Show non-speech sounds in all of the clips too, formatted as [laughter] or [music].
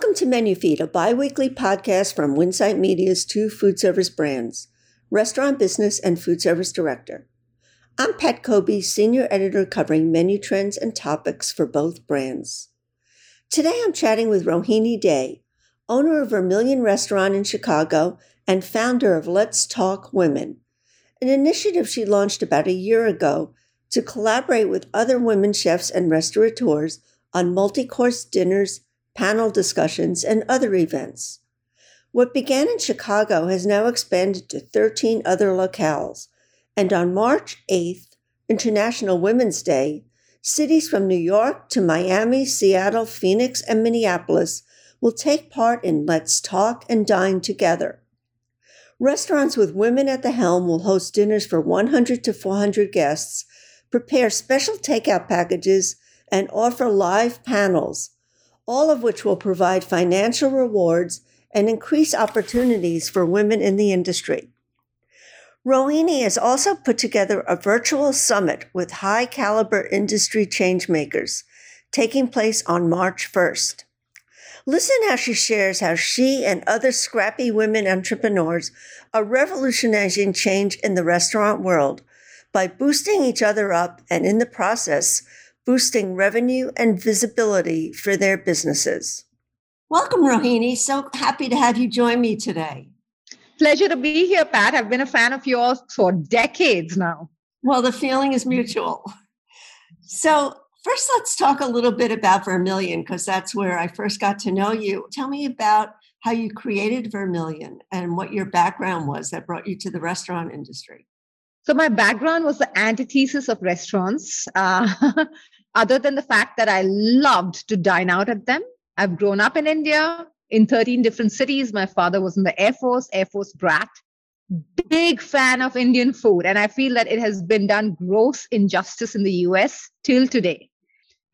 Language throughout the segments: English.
Welcome to Menu Feed, a bi weekly podcast from Winsight Media's two food service brands, Restaurant Business and Food Service Director. I'm Pat Cobe, Senior Editor covering menu trends and topics for both brands. Today I'm chatting with Rohini Dey, owner of Vermilion Restaurant in Chicago and founder of Let's Talk Women, an initiative she launched about a year ago to collaborate with other women chefs and restaurateurs on multi course dinners panel discussions, and other events. What began in Chicago has now expanded to 13 other locales, and on March 8th, International Women's Day, cities from New York to Miami, Seattle, Phoenix, and Minneapolis will take part in Let's Talk and Dine Together. Restaurants with women at the helm will host dinners for 100 to 400 guests, prepare special takeout packages, and offer live panels all of which will provide financial rewards and increase opportunities for women in the industry. Rohini has also put together a virtual summit with high caliber industry changemakers taking place on March 1st. Listen how she shares how she and other scrappy women entrepreneurs are revolutionizing change in the restaurant world by boosting each other up and in the process boosting revenue and visibility for their businesses. Welcome, Rohini. So happy to have you join me today. Pleasure to be here, Pat. I've been a fan of yours for decades now. Well, the feeling is mutual. So, first, let's talk a little bit about Vermilion because that's where I first got to know you. Tell me about how you created Vermilion and what your background was that brought you to the restaurant industry. So my background was the antithesis of restaurants, uh, [laughs] other than the fact that I loved to dine out at them. I've grown up in India in 13 different cities. My father was in the Air Force, Air Force brat. Big fan of Indian food. And I feel that it has been done gross injustice in the US till today.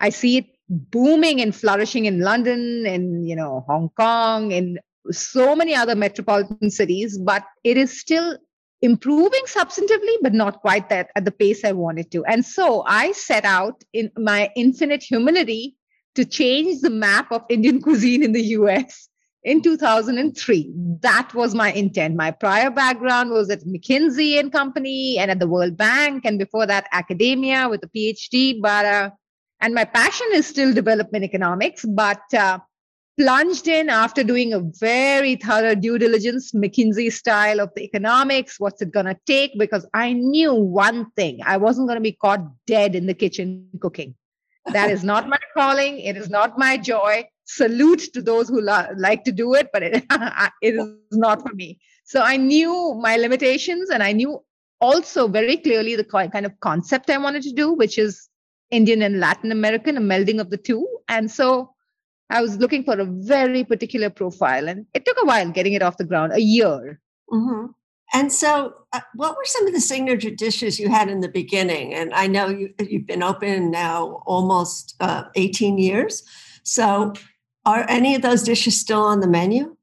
I see it booming and flourishing in London, in you know, Hong Kong, in so many other metropolitan cities, but it is still improving substantively, but not quite that at the pace I wanted to. And so I set out in my infinite humility to change the map of Indian cuisine in the US in 2003. That was my intent. My prior background was at McKinsey and Company and at the World Bank, and before that, academia with a PhD. But uh, and my passion is still development economics, but uh, plunged in after doing a very thorough due diligence, McKinsey style of the economics. What's it going to take? Because I knew one thing I wasn't going to be caught dead in the kitchen cooking. That is not my calling. It is not my joy. Salute to those who lo- like to do it, but it, [laughs] it is not for me. So I knew my limitations and I knew also very clearly the kind of concept I wanted to do, which is Indian and Latin American, a melding of the two. And so I was looking for a very particular profile, and it took a while getting it off the ground, a year. Mm-hmm. And so, uh, what were some of the signature dishes you had in the beginning? And I know you, you've been open now almost uh, 18 years. So, are any of those dishes still on the menu?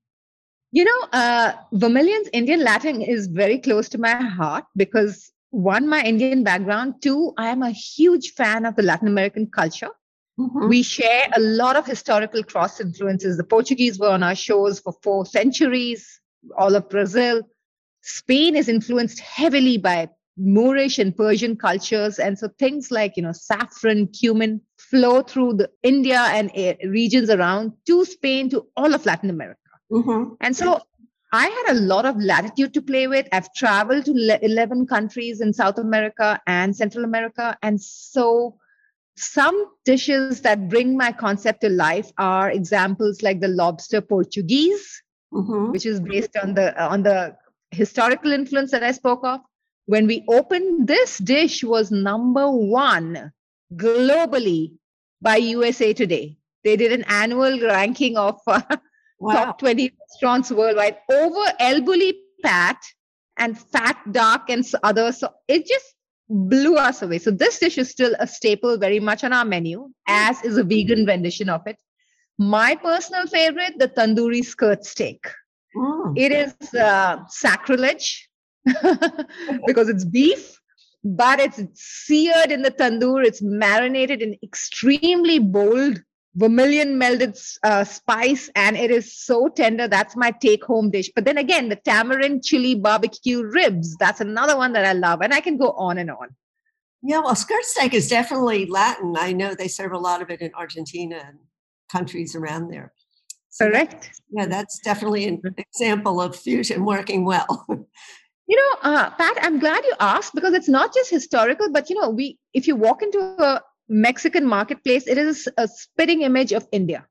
You know, uh, Vermilion's Indian Latin is very close to my heart because one, my Indian background, two, I am a huge fan of the Latin American culture. Mm-hmm. We share a lot of historical cross influences. The Portuguese were on our shores for four centuries, all of Brazil. Spain is influenced heavily by Moorish and Persian cultures. And so things like, you know, saffron, cumin flow through the India and regions around to Spain, to all of Latin America. Mm-hmm. And so I had a lot of latitude to play with. I've traveled to 11 countries in South America and Central America. And so some dishes that bring my concept to life are examples like the lobster Portuguese, mm-hmm. which is based on the on the historical influence that I spoke of. When we opened, this dish was number one globally by USA Today. They did an annual ranking of uh, wow. top 20 restaurants worldwide over El Bulli Pat and Fat Duck and others. So it just blew us away. So this dish is still a staple very much on our menu, as is a vegan rendition of it. My personal favorite, the tandoori skirt steak. Mm. It is uh, sacrilege [laughs] because it's beef, but it's seared in the tandoor. It's marinated in extremely bold vermilion melded uh, spice and it is so tender. That's my take home dish. But then again the tamarind chili barbecue ribs that's another one that i love and i can go on and on. Yeah well skirt steak is definitely latin. I know they serve a lot of it in argentina and countries around there. So correct. yeah that's definitely an mm-hmm. example of fusion working well. [laughs] You know uh, pat i'm glad you asked because it's not just historical but you know we if you walk into a Mexican marketplace, it is a spitting image of India.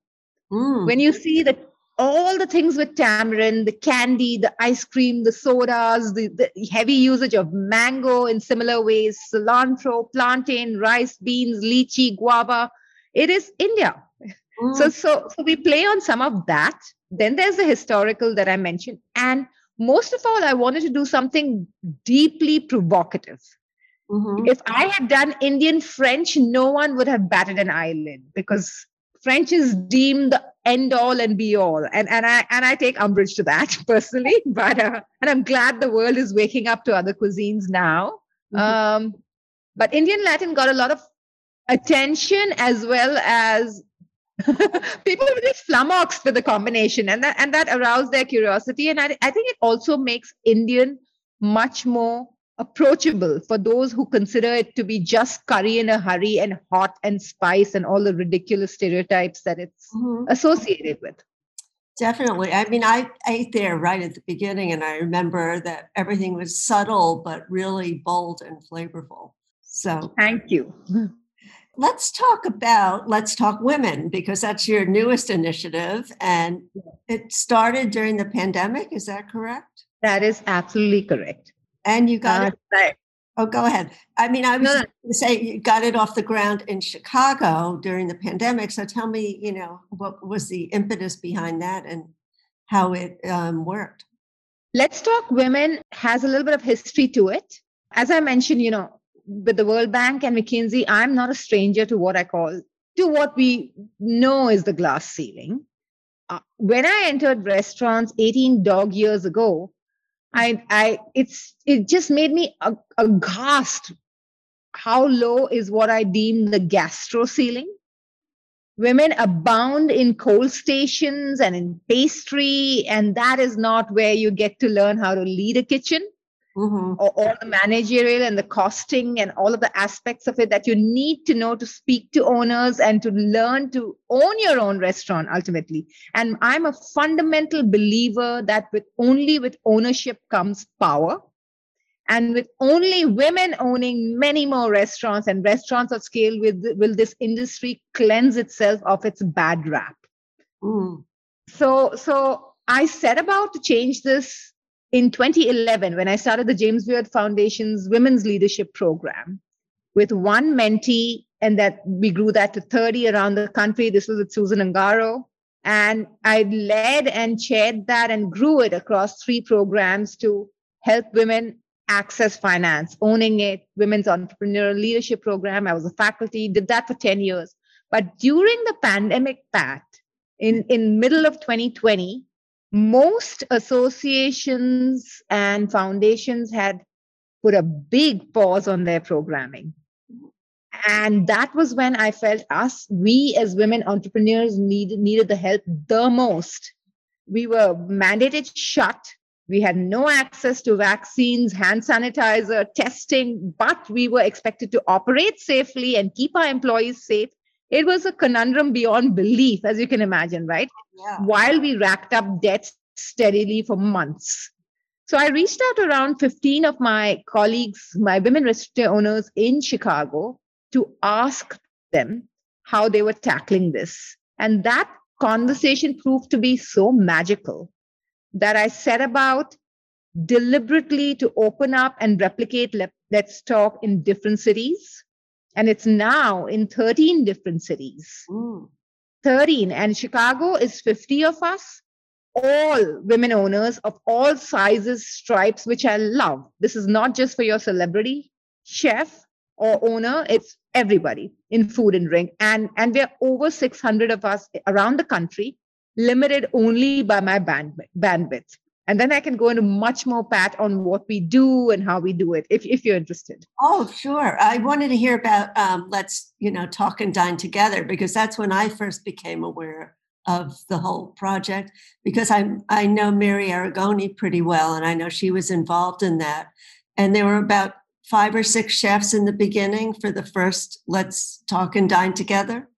Mm. When you see that all the things with tamarind, the candy, the ice cream, the sodas, the, the heavy usage of mango in similar ways, cilantro, plantain, rice, beans, lychee, guava, it is India. Mm. So, so, so we play on some of that. Then there's the historical that I mentioned. And most of all, I wanted to do something deeply provocative. Mm-hmm. If I had done Indian French, no one would have batted an eyelid because French is deemed the end all and be all. And, and I and I take umbrage to that [laughs] personally. [laughs] But uh, and I'm glad the world is waking up to other cuisines now. Mm-hmm. Um, but Indian Latin got a lot of attention as well as [laughs] people were just flummoxed with the combination and that and that aroused their curiosity. And I, I think it also makes Indian much more approachable for those who consider it to be just curry in a hurry and hot and spice and all the ridiculous stereotypes that it's mm-hmm. associated with. Definitely. I mean, I ate there right at the beginning, and I remember that everything was subtle but really bold and flavorful. So, thank you. Let's talk about Let's Talk Women because that's your newest initiative, and it started during the pandemic. Is that correct? That is absolutely correct and you got uh, it. Oh, go ahead. I mean, I was no, no. say you got it off the ground in Chicago during the pandemic. So tell me, you know, what was the impetus behind that and how it um, worked? Let's Talk Women has a little bit of history to it. As I mentioned, you know, with the World Bank and McKinsey, I'm not a stranger to what I call to what we know is the glass ceiling. Uh, when I entered restaurants 18 dog years ago, I, I, it's, it just made me uh, aghast how low is what I deem the gastro ceiling. Women abound in coal stations and in pastry, and that is not where you get to learn how to lead a kitchen mm-hmm. or all the managerial and the costing and all of the aspects of it that you need to know to speak to owners and to learn to own your own restaurant ultimately. And I'm a fundamental believer that with only with ownership comes power. And with only women owning many more restaurants and restaurants of scale, with, will this industry cleanse itself of its bad rap? Mm. So, so I set about to change this in 2011, when I started the James Beard Foundation's Women's Leadership Program with one mentee, and that we grew that to 30 around the country. This was with Susan Ungaro. And I led and chaired that and grew it across three programs to help women access finance, owning it, women's entrepreneurial leadership program. I was a faculty, did that for 10 years. But during the pandemic, Pat, in, in middle of 2020, most associations and foundations had put a big pause on their programming. And that was when I felt us, we as women entrepreneurs needed, needed the help the most. We were mandated shut. We had no access to vaccines, hand sanitizer, testing, but we were expected to operate safely and keep our employees safe it was a conundrum beyond belief, as you can imagine, right? Yeah. While we racked up debts steadily for months. So I reached out to around 15 of my colleagues, my women restaurant owners in Chicago, to ask them how they were tackling this. And that conversation proved to be so magical that I set about deliberately to open up and replicate Let's Talk in different cities and it's now in 13 different cities. Mm. 13 and chicago is 50 of us. All women owners of all sizes stripes which i love. This is not just for your celebrity chef or owner. It's everybody in food and drink. And and we're over 600 of us around the country limited only by my band, bandwidth And then I can go into much more, Pat, on what we do and how we do it, if, if you're interested. Oh, sure. I wanted to hear about um, let's, you know, talk and dine together because that's when I first became aware of the whole project because I I know Mary aragoni pretty well and I know she was involved in that. And there were about five or six chefs in the beginning for the first let's talk and dine together.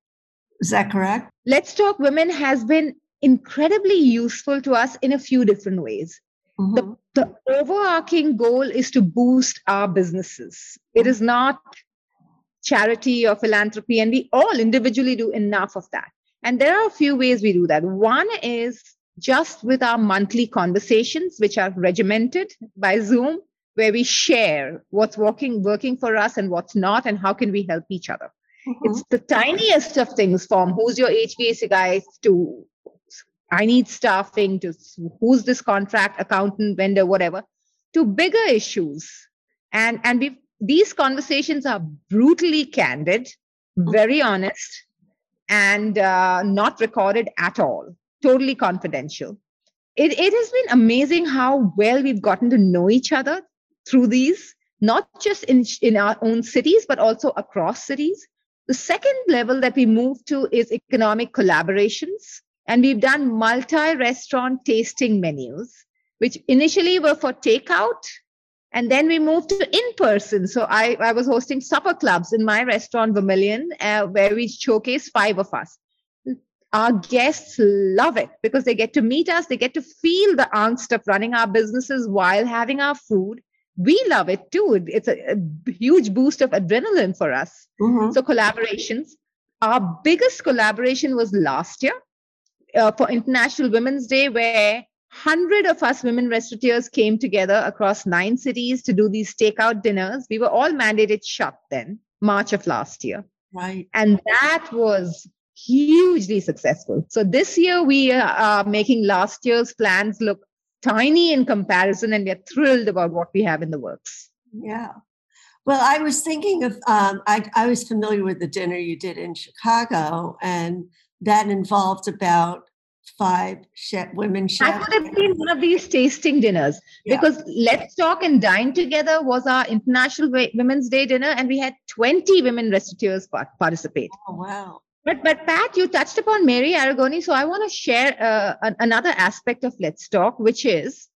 Is that correct? Let's Talk Women has been incredibly useful to us in a few different ways. Mm-hmm. The, the overarching goal is to boost our businesses. It is not charity or philanthropy, and we all individually do enough of that. And there are a few ways we do that. One is just with our monthly conversations, which are regimented by Zoom, where we share what's working, working for us and what's not, and how can we help each other. Mm-hmm. It's the tiniest of things from who's your HVAC guy to I need staffing to who's this contract, accountant, vendor, whatever, to bigger issues. And and we these conversations are brutally candid, mm-hmm. very honest, and uh, not recorded at all, totally confidential. It, it has been amazing how well we've gotten to know each other through these, not just in, in our own cities, but also across cities. The second level that we move to is economic collaborations. And we've done multi restaurant tasting menus, which initially were for takeout and then we moved to in person. So I, I was hosting supper clubs in my restaurant, Vermilion, uh, where we showcase five of us. Our guests love it because they get to meet us, they get to feel the angst of running our businesses while having our food. We love it too. It's a, a huge boost of adrenaline for us. Mm-hmm. So, collaborations. Our biggest collaboration was last year uh, for International Women's Day, where hundred of us women restaurateurs came together across nine cities to do these takeout dinners. We were all mandated shut then, March of last year. Right. And that was hugely successful. So this year we are making last year's plans look tiny in comparison, and we're thrilled about what we have in the works. Yeah. Well, I was thinking of, um, I, I was familiar with the dinner you did in Chicago, and that involved about five chef, women chefs. I would have been one of these tasting dinners yeah. because Let's Talk and Dine Together was our International Women's Day dinner, and we had 20 women restaurateurs participate. Oh, wow. But, but Pat, you touched upon Mary Aragoni, so I want to share uh, an, another aspect of Let's Talk, which is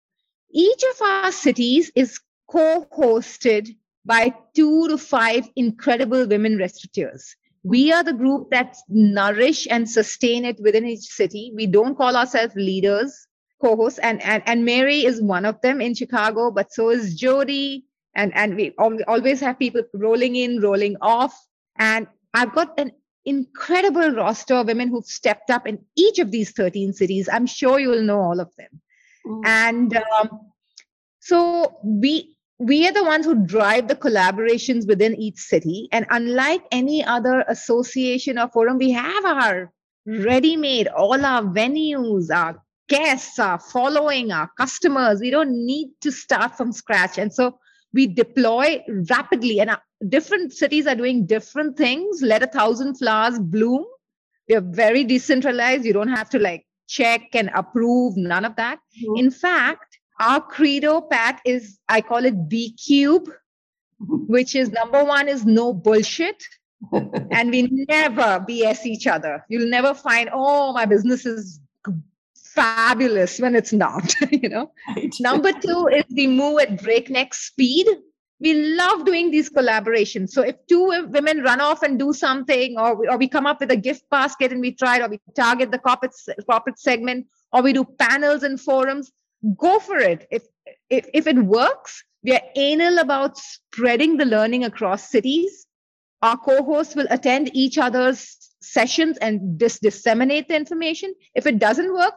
each of our cities is co-hosted by two to five incredible women restaurateurs we are the group that nourish and sustain it within each city. We don't call ourselves leaders co-hosts and, and and mary is one of them in chicago but so is jody and and we always have people rolling in rolling off. And i've got an incredible roster of women who've stepped up in each of these 13 cities. I'm sure you'll know all of them. Mm. and um, so we we are the ones who drive the collaborations within each city. And unlike any other association or forum, we have our ready made, all our venues, our guests, our following, our customers. We don't need to start from scratch. And so we deploy rapidly, and different cities are doing different things. Let a thousand flowers bloom. They're very decentralized. You don't have to like check and approve, none of that. Mm-hmm. In fact, our credo, Pat, is I call it B Cube, [laughs] which is number one is no bullshit. [laughs] and we never BS each other. You'll never find, oh, my business is fabulous when it's not, [laughs] you know. Right. Number two is we move at breakneck speed. We love doing these collaborations. So if two women run off and do something, or we, or we come up with a gift basket and we try it, or we target the corporate, corporate segment, or we do panels and forums, go for it. If, if, if it works, we are anal about spreading the learning across cities. Our co-hosts will attend each other's sessions and dis- disseminate the information. If it doesn't work,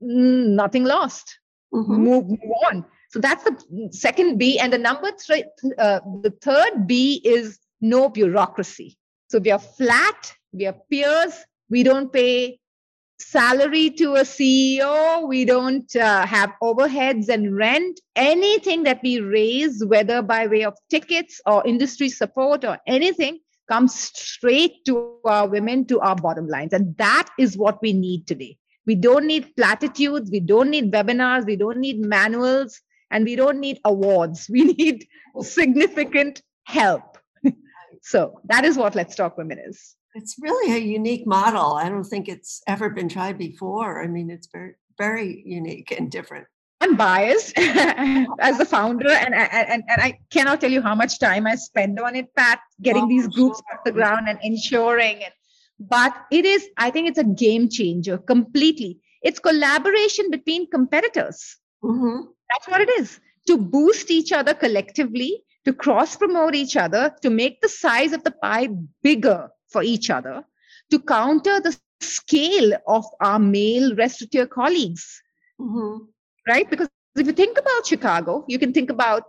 nothing lost. Mm-hmm. Move, move on. So that's the second B. And the number three, uh, the third B is no bureaucracy. So we are flat, we are peers, we don't pay salary to a CEO. We don't uh, have overheads and rent. Anything that we raise, whether by way of tickets or industry support or anything, comes straight to our women, to our bottom lines. And that is what we need today. We don't need platitudes. We don't need webinars. We don't need manuals. And we don't need awards. [laughs] We need significant help. [laughs] so that is what Let's Talk Women is. It's really a unique model. I don't think it's ever been tried before. I mean, it's very, very unique and different. I'm biased [laughs] as the [laughs] founder, and, and and I cannot tell you how much time I spend on it, Pat, getting oh, these groups sure. off the ground and ensuring. And, but it is, I think, it's a game changer completely. It's collaboration between competitors. Mm-hmm. That's what it is to boost each other collectively, to cross promote each other, to make the size of the pie bigger for each other, to counter the scale of our male restaurateur colleagues. Mm-hmm right? Because if you think about Chicago, you can think about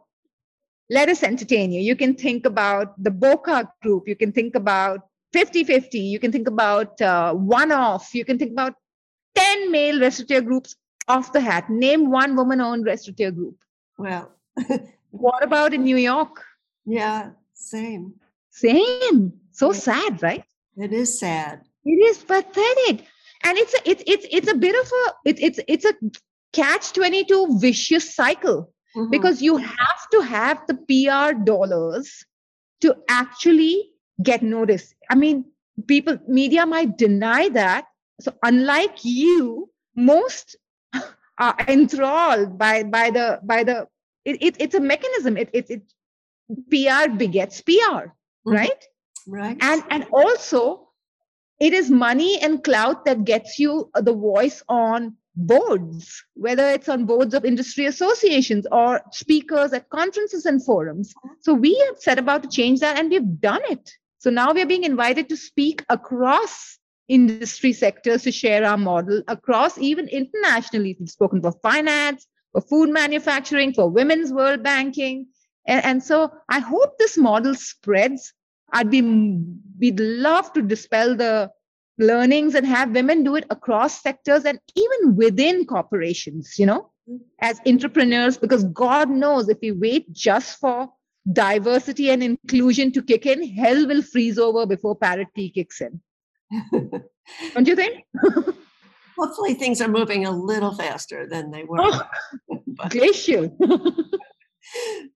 Let Us Entertain You. You can think about the Boka group. You can think about 50 50. You can think about uh, One Off. You can think about 10 male restaurateur groups off the hat. Name one woman owned restaurateur group. Well, what about in New York? [laughs] Yeah, same. Same. So sad, right? It is sad. It is pathetic. And it's a it's it's it's a bit of a it, it's it's a catch 22 vicious cycle mm-hmm. because you have to have the PR dollars to actually get noticed. I mean, people, media might deny that. So, unlike you, most [laughs] are enthralled by by the by the it, it it's a mechanism. It it, it PR begets PR, mm-hmm. right? Right. And and also it is money and clout that gets you the voice on boards, whether it's on boards of industry associations or speakers at conferences and forums. So we have set about to change that and we've done it. So now we're being invited to speak across industry sectors to share our model across even internationally. We've spoken for finance, for food manufacturing, for women's world banking. And, and so I hope this model spreads. I'd be, we'd love to dispel the learnings and have women do it across sectors and even within corporations, you know, mm-hmm. as entrepreneurs, because God knows if we wait just for diversity and inclusion to kick in, hell will freeze over before parity kicks in. [laughs] Don't you think? [laughs] Hopefully, things are moving a little faster than they were. Oh, [laughs] glacial.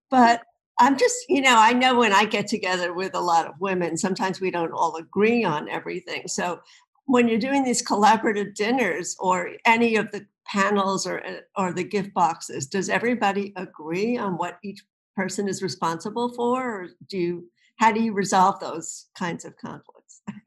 But I'm just, you know, I know when I get together with a lot of women, sometimes we don't all agree on everything. So when you're doing these collaborative dinners or any of the panels or eh, or the gift boxes, does everybody agree on what each person is responsible for, or do you? How do you resolve those kinds of conflicts?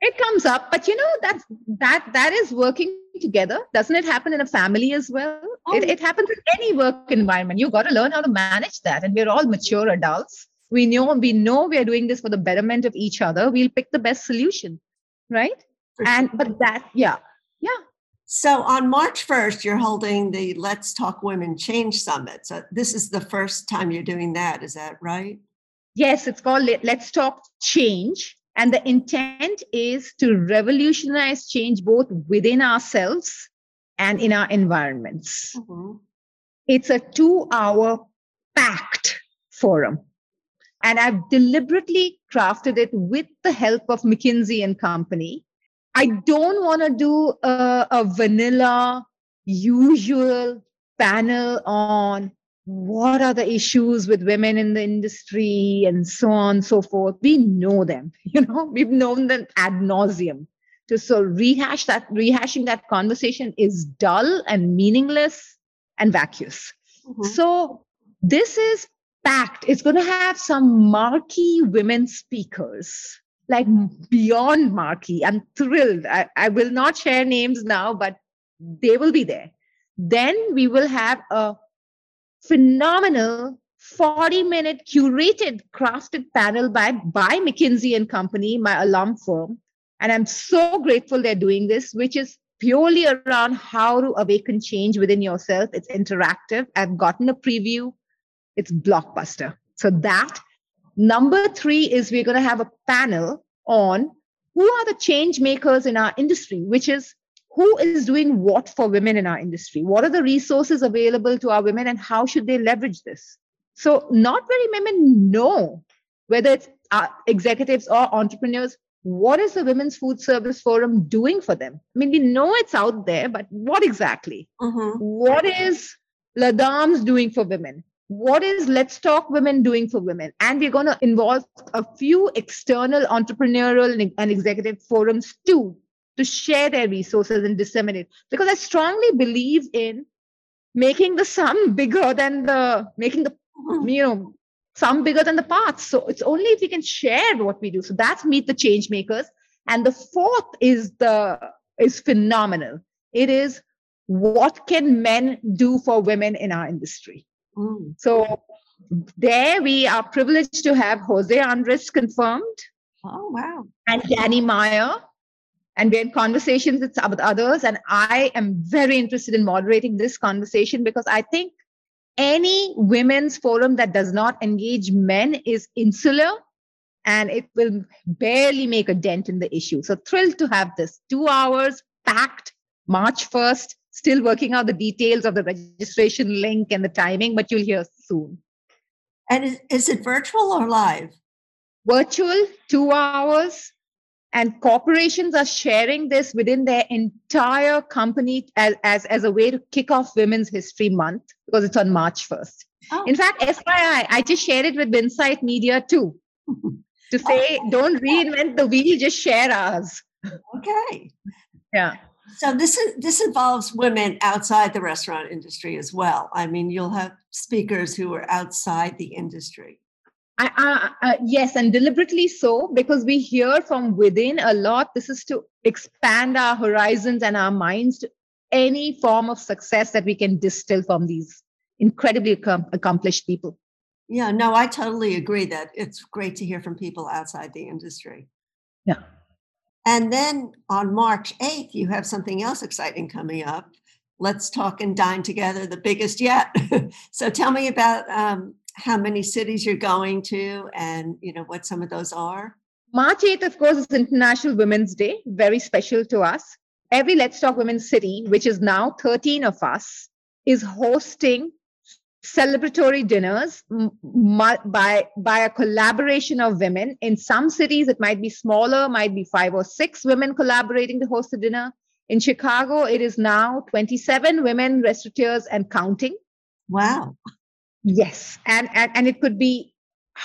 It comes up, but you know that that that is working together. Doesn't it happen in a family as well? Oh. It, it happens in any work environment. you've got to learn how to manage that, and we're all mature adults. We know we know we are doing this for the betterment of each other. We'll pick the best solution, right? and but that yeah yeah so on march 1st you're holding the let's talk women change summit so this is the first time you're doing that is that right yes it's called let's talk change and the intent is to revolutionize change both within ourselves and in our environments. Mm-hmm. it's a two hour packed forum. And i've deliberately crafted it with the help of mckinsey and company. I don't want to do a, a vanilla, usual panel on what are the issues with women in the industry and so on and so forth. We know them, [laughs] you know, we've known them ad nauseum. To so rehash that, rehashing that conversation is dull and meaningless and vacuous. Mm-hmm. So this is packed. It's going to have some marquee women speakers like beyond marquee. I'm thrilled. I, I will not share names now, but they will be there. Then we will have a phenomenal 40 minute curated crafted panel by, by McKinsey and Company, my alum firm. And I'm so grateful they're doing this, which is purely around how to awaken change within yourself. It's interactive. I've gotten a preview. It's blockbuster. So that Number three is we're going to have a panel on who are the change makers in our industry, which is who is doing what for women in our industry? What are the resources available to our women and how should they leverage this? So, not very women know whether it's executives or entrepreneurs what is the Women's Food Service Forum doing for them? I mean, we know it's out there, but what exactly? Mm-hmm. What is Les Dames doing for women? What is Let's Talk Women doing for women? And we're going to involve a few external entrepreneurial and executive forums too to share their resources and disseminate. Because I strongly believe in making the sum bigger than the making the mm-hmm. you know some bigger than the parts. So it's only if we can share what we do. So that's meet the change makers. And the fourth is the is phenomenal. It is what can men do for women in our industry? Mm. So there we are privileged to have Jose Andres confirmed. Oh wow. And Danny Meyer. And we're in conversations with others. And I am very interested in moderating this conversation because I think any women's forum that does not engage men is insular and it will barely make a dent in the issue. So thrilled to have this two hours packed March 1st, still working out the details of the registration link and the timing, but you'll hear soon. And is, is it virtual or live? Virtual, two hours, and corporations are sharing this within their entire company as, as, as a way to kick off Women's History Month because it's on March 1st. Oh. In fact, FYI, I just shared it with Winsight Media too [laughs] to say oh. don't reinvent the wheel, just share ours. Okay. Yeah. So this is this involves women outside the restaurant industry as well. I mean, you'll have speakers who are outside the industry. I, uh, uh, yes, and deliberately so because we hear from within a lot. This is to expand our horizons and our minds to any form of success that we can distill from these incredibly accomplished people. Yeah, no, I totally agree that it's great to hear from people outside the industry. Yeah. And then on March 8th, you have something else exciting coming up. Let's talk and dine together, the biggest yet. [laughs] so tell me about um, how many cities you're going to and you know what some of those are? March 8th of course is international women's day very special to us. Every let's talk women city which is now 13 of us is hosting celebratory dinners by by a collaboration of women. In some cities it might be smaller might be five or six women collaborating to host a dinner. In chicago it is now 27 women restaurateurs and counting. Wow Yes. And, and, and it could be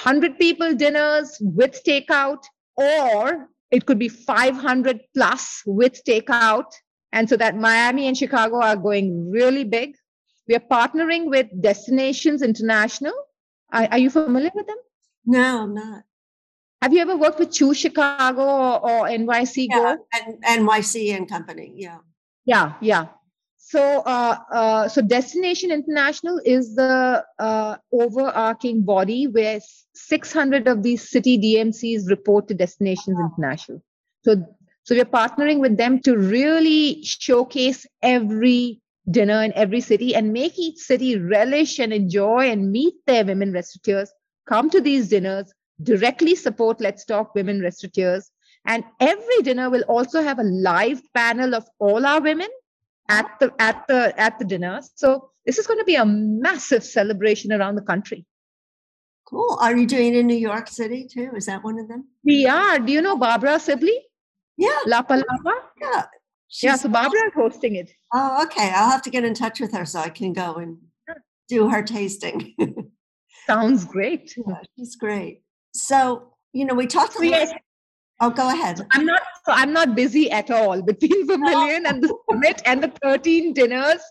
100 people dinners with takeout, or it could be 500 plus with takeout. And so that Miami and Chicago are going really big. We are partnering with Destinations International. Are, are you familiar with them? No, I'm not. Have you ever worked with Choose Chicago or, or NYC yeah, Go? And NYC and Company, yeah. Yeah, yeah. So, uh, uh, so Destination International is the uh, overarching body where 600 of these city DMCs report to Destinations International. So, so we're partnering with them to really showcase every dinner in every city and make each city relish and enjoy and meet their women restaurateurs. Come to these dinners, directly support Let's Talk Women Restaurateurs. And every dinner will also have a live panel of all our women at the at the at the dinner. So this is going to be a massive celebration around the country. Cool. Are you doing it in New York City too? Is that one of them? We are. Do you know Barbara Sibley? Yeah. La Palapa? Yeah. She's yeah, so Barbara is hosting it. Oh, okay. I'll have to get in touch with her so I can go and do her tasting. [laughs] Sounds great. Yeah, she's great. So, you know, we talked a little yes. Oh, go ahead. I'm not. So I'm not busy at all between Vermilion and the summit and the 13 dinners,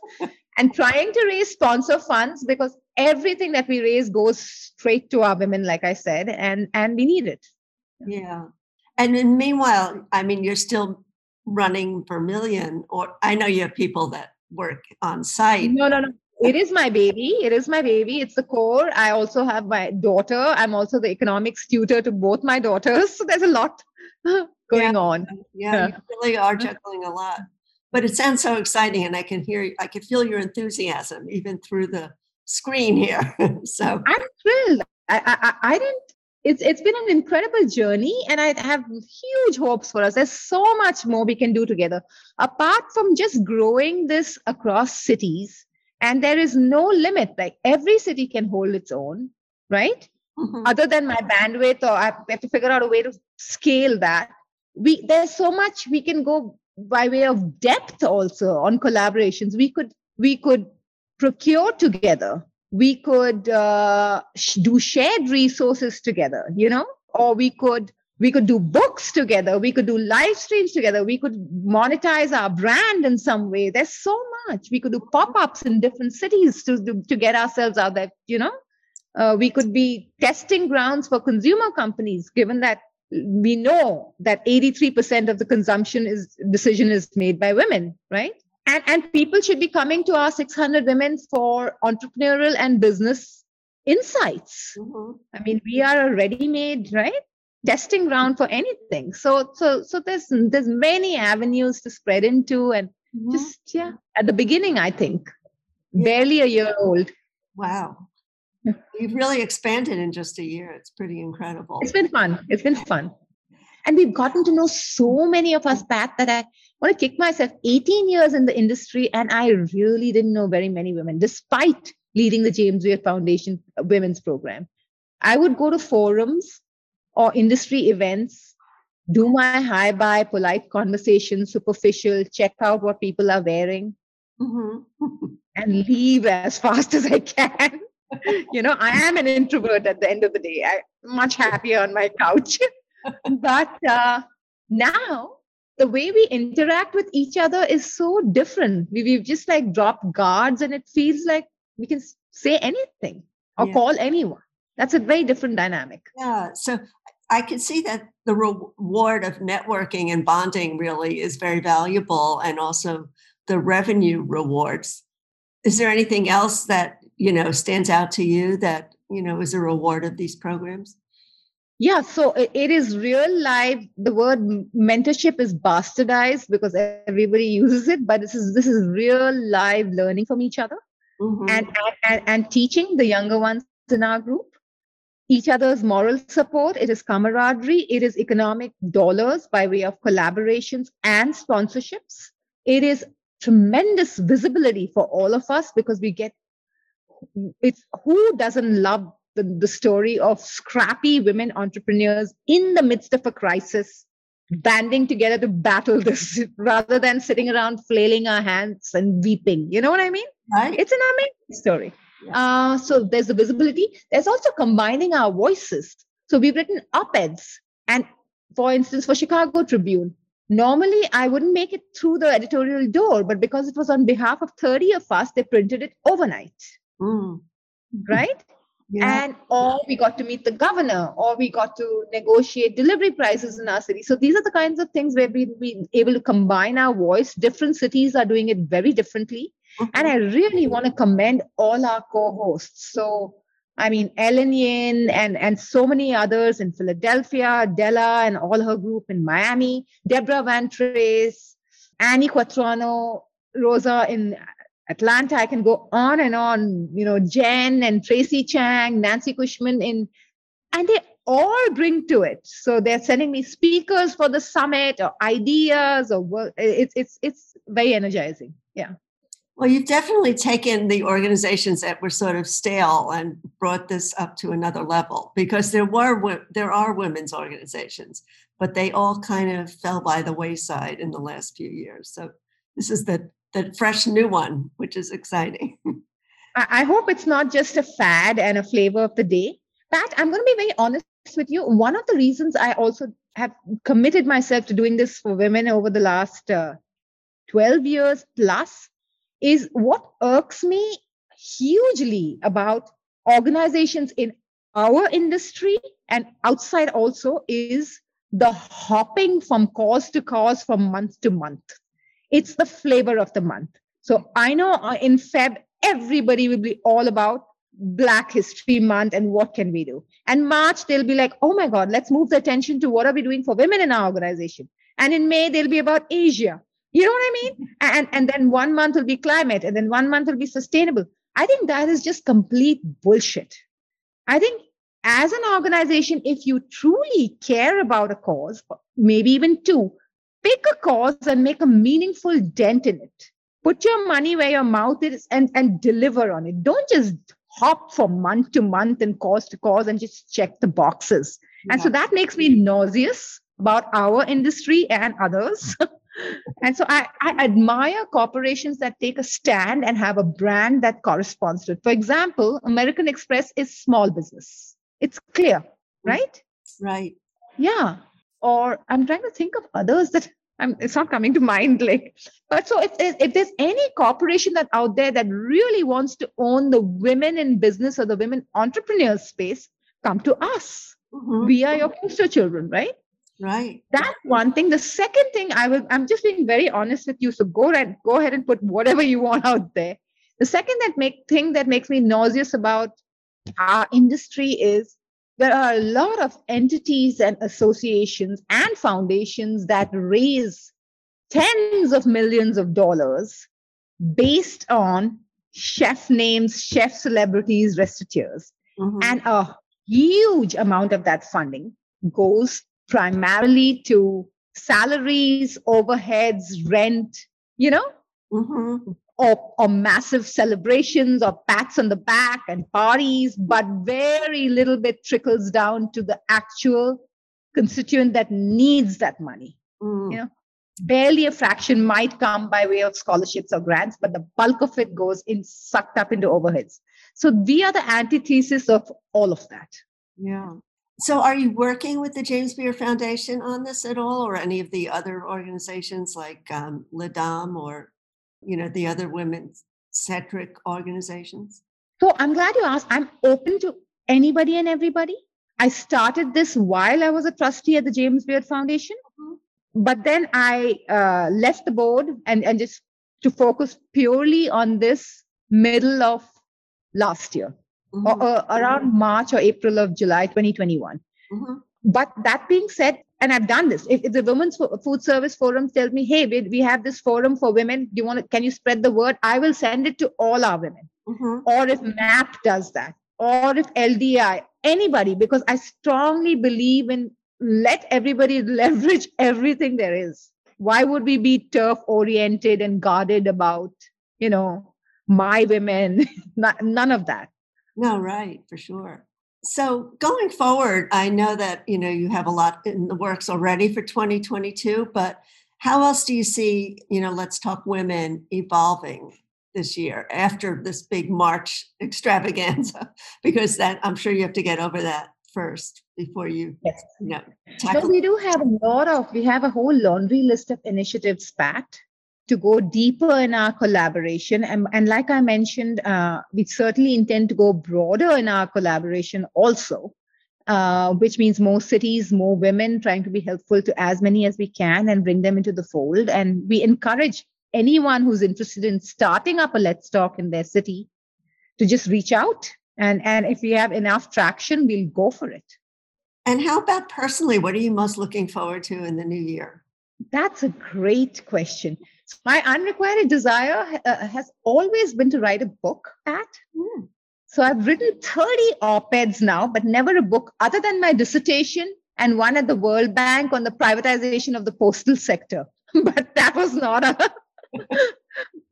and trying to raise sponsor funds because everything that we raise goes straight to our women, like I said, and and we need it. Yeah, and then meanwhile, I mean, you're still running Vermilion, or I know you have people that work on site. No, no, no it is my baby. It is my baby. It's the core. I also have my daughter. I'm also the economics tutor to both my daughters. So there's a lot [laughs] going yeah. on. Yeah, yeah, you really are juggling a lot. But it sounds so exciting, and I can hear, I can feel your enthusiasm even through the screen here. [laughs] so I'm thrilled. I, I, I didn't. It's it's been an incredible journey, and I have huge hopes for us. There's so much more we can do together. Apart from just growing this across cities, and there is no limit. Like every city can hold its own right? Mm-hmm. other than my bandwidth or i have to figure out a way to scale that. We there's so much we can go by way of depth also on collaborations. We could we could procure together. We could uh, sh- do shared resources together you know? Or we could we could do books together. We could do live streams together. We could monetize our brand in some way. There's so much. We could do pop-ups in different cities to, to, get ourselves out there you know? Uh, we could be testing grounds for consumer companies given that we know that 83% of the consumption is decision is made by women right? And and people should be coming to our 600 women for entrepreneurial and business insights. Mm-hmm. i mean we are a ready made right testing ground for anything. So so so there's there's many avenues to spread into and mm-hmm. just yeah at the beginning i think. Yeah. barely a year old. Wow. You've really expanded in just a year. It's pretty incredible. It's been fun. It's been fun. And we've gotten to know so many of us pat that i want to kick myself 18 years in the industry and i really didn't know very many women despite leading the james Beard foundation women's program. I would go to forums or industry events, do my high-bye polite conversation, superficial, check out what people are wearing, mm-hmm. [laughs] and leave as fast as I can. you know, I am an introvert at the end of the day. I'm much happier on my couch. [laughs] but uh, now, the way we interact with each other is so different. We, we've just like dropped guards, and it feels like we can say anything or yeah. call anyone that's a very different dynamic yeah so I can see that the reward of networking and bonding really is very valuable and also the revenue rewards. Is there anything else that, you know, stands out to you that, you know, is a reward of these programs? Yeah, so it is real life. The word mentorship is bastardized because everybody [laughs] uses it, but this is this is real live learning from each other mm-hmm. and, and and teaching the younger ones in our group each other's moral support, it is camaraderie, it is economic dollars by way of collaborations and sponsorships. It is tremendous visibility for all of us because we get it's who doesn't love the, the story of scrappy women entrepreneurs in the midst of a crisis banding together to battle this [laughs] rather than sitting around flailing our hands and weeping? You know what i mean? Right. It's an amazing story uh, so there's the visibility. There's also combining our voices. So we've written op-eds, and for instance, for Chicago Tribune, normally I wouldn't make it through the editorial door, but because it was on behalf of 30 of us, they printed it overnight. Mm. Right? [laughs] Yeah. And or we got to meet the governor, or we got to negotiate delivery prices in our city. So these are the kinds of things where we've been able to combine our voice. Different cities are doing it very differently. Mm-hmm. And I really want to commend all our co-hosts. So, I mean, Ellen Yin and, and so many others in Philadelphia, Della and all her group in Miami, Deborah VanTrece, Annie Quatrano, Rosa in Atlanta. I can go on and on, you know, Jen and Tracy Chang, Nancy Cushman in, and they all bring to it. So they're sending me speakers for the summit or ideas or work. It's, it's, it's very energizing. Yeah. Well, you've definitely taken the organizations that were sort of stale and brought this up to another level because there were there are women's organizations, but they all kind of fell by the wayside in the last few years. So this is the the fresh new one, which is exciting. [laughs] I hope it's not just a fad and a flavor of the day. Pat, I'm going to be very honest with you. One of the reasons I also have committed myself to doing this for women over the last uh, 12 years plus is what irks me hugely about organizations in our industry and outside also is the hopping from cause to cause from month to month. It's the flavor of the month. So I know uh, in Feb, everybody will be all about Black History Month and what can we do. And March, they'll be like, oh my God, let's move the attention to what are we doing for women in our organization. And in May, they'll be about Asia. You know what I mean? And and then one month will be climate, and then one month will be sustainable. I think that is just complete bullshit. I think as an organization, if you truly care about a cause, maybe even two, pick a cause and make a meaningful dent in it. Put your money where your mouth is and, and deliver on it. Don't just hop from month to month and cause to cause and just check the boxes. Yeah. And so that makes me nauseous about our industry and others. [laughs] and so I, I admire corporations that take a stand and have a brand that corresponds to it. For example, American Express is small business. It's clear, right? Right. Yeah. Or I'm trying to think of others that I'm, it's not coming to mind. [laughs] Like, but so if, if there's any corporation that out there that really wants to own the women in business or the women entrepreneur space, come to us. Mm-hmm. We are your poster children, right? Right. That's one thing. The second thing I will, I'm just being very honest with you. So go ahead, go ahead and put whatever you want out there. The second that make thing that makes me nauseous about our industry is there are a lot of entities and associations and foundations that raise tens of millions of dollars based on chef names, chef celebrities, restaurateurs. Mm-hmm. And a huge amount of that funding goes primarily to salaries, overheads, rent, you know, mm-hmm. or, or massive celebrations or pats on the back and parties, but very little bit trickles down to the actual constituent that needs that money. Mm. You know, barely a fraction might come by way of scholarships or grants, but the bulk of it goes in sucked up into overheads. So we are the antithesis of all of that. Yeah. So, are you working with the James Beard Foundation on this at all, or any of the other organizations like um, Les Dames or, you know, the other women's centric organizations? So, I'm glad you asked. I'm open to anybody and everybody. I started this while I was a trustee at the James Beard Foundation, mm-hmm. but then I uh, left the board and, and just to focus purely on this middle of last year mm-hmm. or, or, around March or April of July 2021. Mm-hmm. But that being said, and I've done this. If, if the Women's Food Service Forum tells me, "Hey, we, we have this forum for women. Do you want to? Can you spread the word?" I will send it to all our women. Mm-hmm. Or if MAP does that, or if LDI, anybody, because I strongly believe in let everybody [laughs] leverage everything there is. Why would we be turf oriented and guarded about, you know, my women? [laughs] None of that. No, right, for sure. So going forward, I know that you know you have a lot in the works already for 2022, but how else do you see, you know, let's talk women evolving this year after this big March [laughs] extravaganza? Because that I'm sure you have to get over that first before you, yes. you know, tackle. we do have a lot of we have a whole laundry list of initiatives packed to go deeper in our collaboration. And, and like I mentioned, uh, we certainly intend to go broader in our collaboration also, uh, which means more cities, more women, trying to be helpful to as many as we can and bring them into the fold. And we encourage anyone who's interested in starting up a Let's Talk in their city to just reach out. And, and if we have enough traction, we'll go for it. And how about personally? What are you most looking forward to in the new year? That's a great question. My unrequited desire uh, has always been to write a book, Pat. Mm. So I've written 30 op eds now, but never a book other than my dissertation and one at the World Bank on the privatization of the postal sector. [laughs] but that was not a [laughs]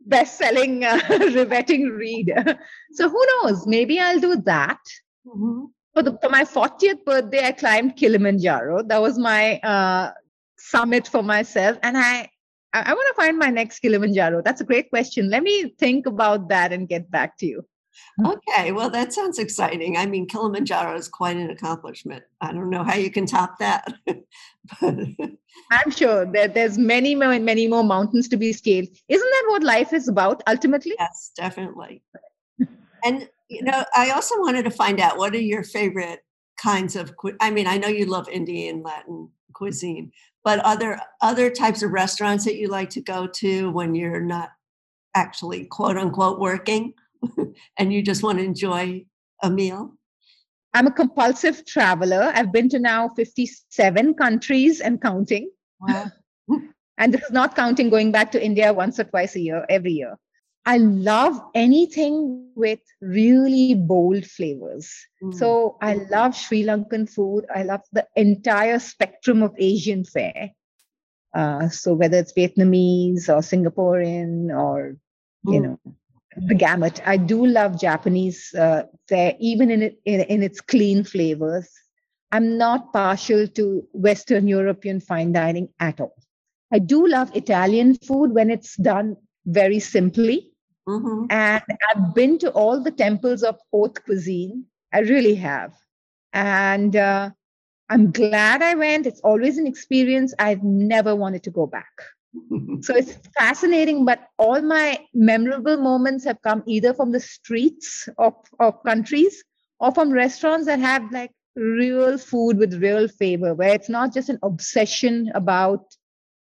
best selling, uh, [laughs] riveting read. so who knows? Maybe I'll do that. Mm-hmm. For, the, for my 40th birthday, I climbed Kilimanjaro. That was my uh, summit for myself. And I I, I want to find my next Kilimanjaro. That's a great question. Let me think about that and get back to you. Okay, well, that sounds exciting. I mean, Kilimanjaro is quite an accomplishment. I don't know how you can top that. [laughs] I'm sure that there's many more and many more mountains to be scaled. Isn't that what life is about ultimately? Yes, definitely. and you know, I also wanted to find out what are your favorite kinds of. I mean, I know you love Indian Latin cuisine, but other other types of restaurants that you like to go to when you're not actually quote unquote working [laughs] and you just want to enjoy a meal? I'm a compulsive traveler. I've been to now 57 countries and counting. Wow. [laughs] and this is not counting going back to India once or twice a year, every year. I love anything with really bold flavors. Mm. So I love Sri Lankan food. I love the entire spectrum of Asian fare. Uh, so whether it's Vietnamese or Singaporean or mm. you know the gamut. I do love Japanese uh, fare, even in it in, in its clean flavors. I'm not partial to Western European fine dining at all. I do love Italian food when it's done very simply. Mm-hmm. And I've been to all the temples of haute cuisine. I really have. And uh, I'm glad I went. It's always an experience. I've never wanted to go back. [laughs] so it's fascinating, but all my memorable moments have come either from the streets of, of countries or from restaurants that have like real food with real flavor, where it's not just an obsession about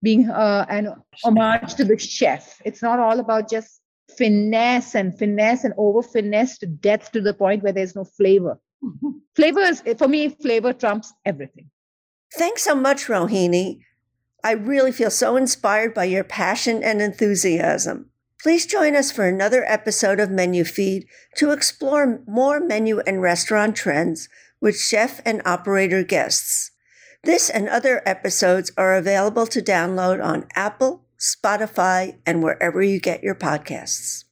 being uh, an homage to the chef. It's not all about just finesse and finesse and over finesse to death to the point where there's no flavor. Mm-hmm. [laughs] Flavor is, for me, flavor trumps everything. Thanks so much, Rohini. I really feel so inspired by your passion and enthusiasm. Please join us for another episode of Menu Feed to explore more menu and restaurant trends with chef and operator guests. This and other episodes are available to download on Apple, Spotify, and wherever you get your podcasts.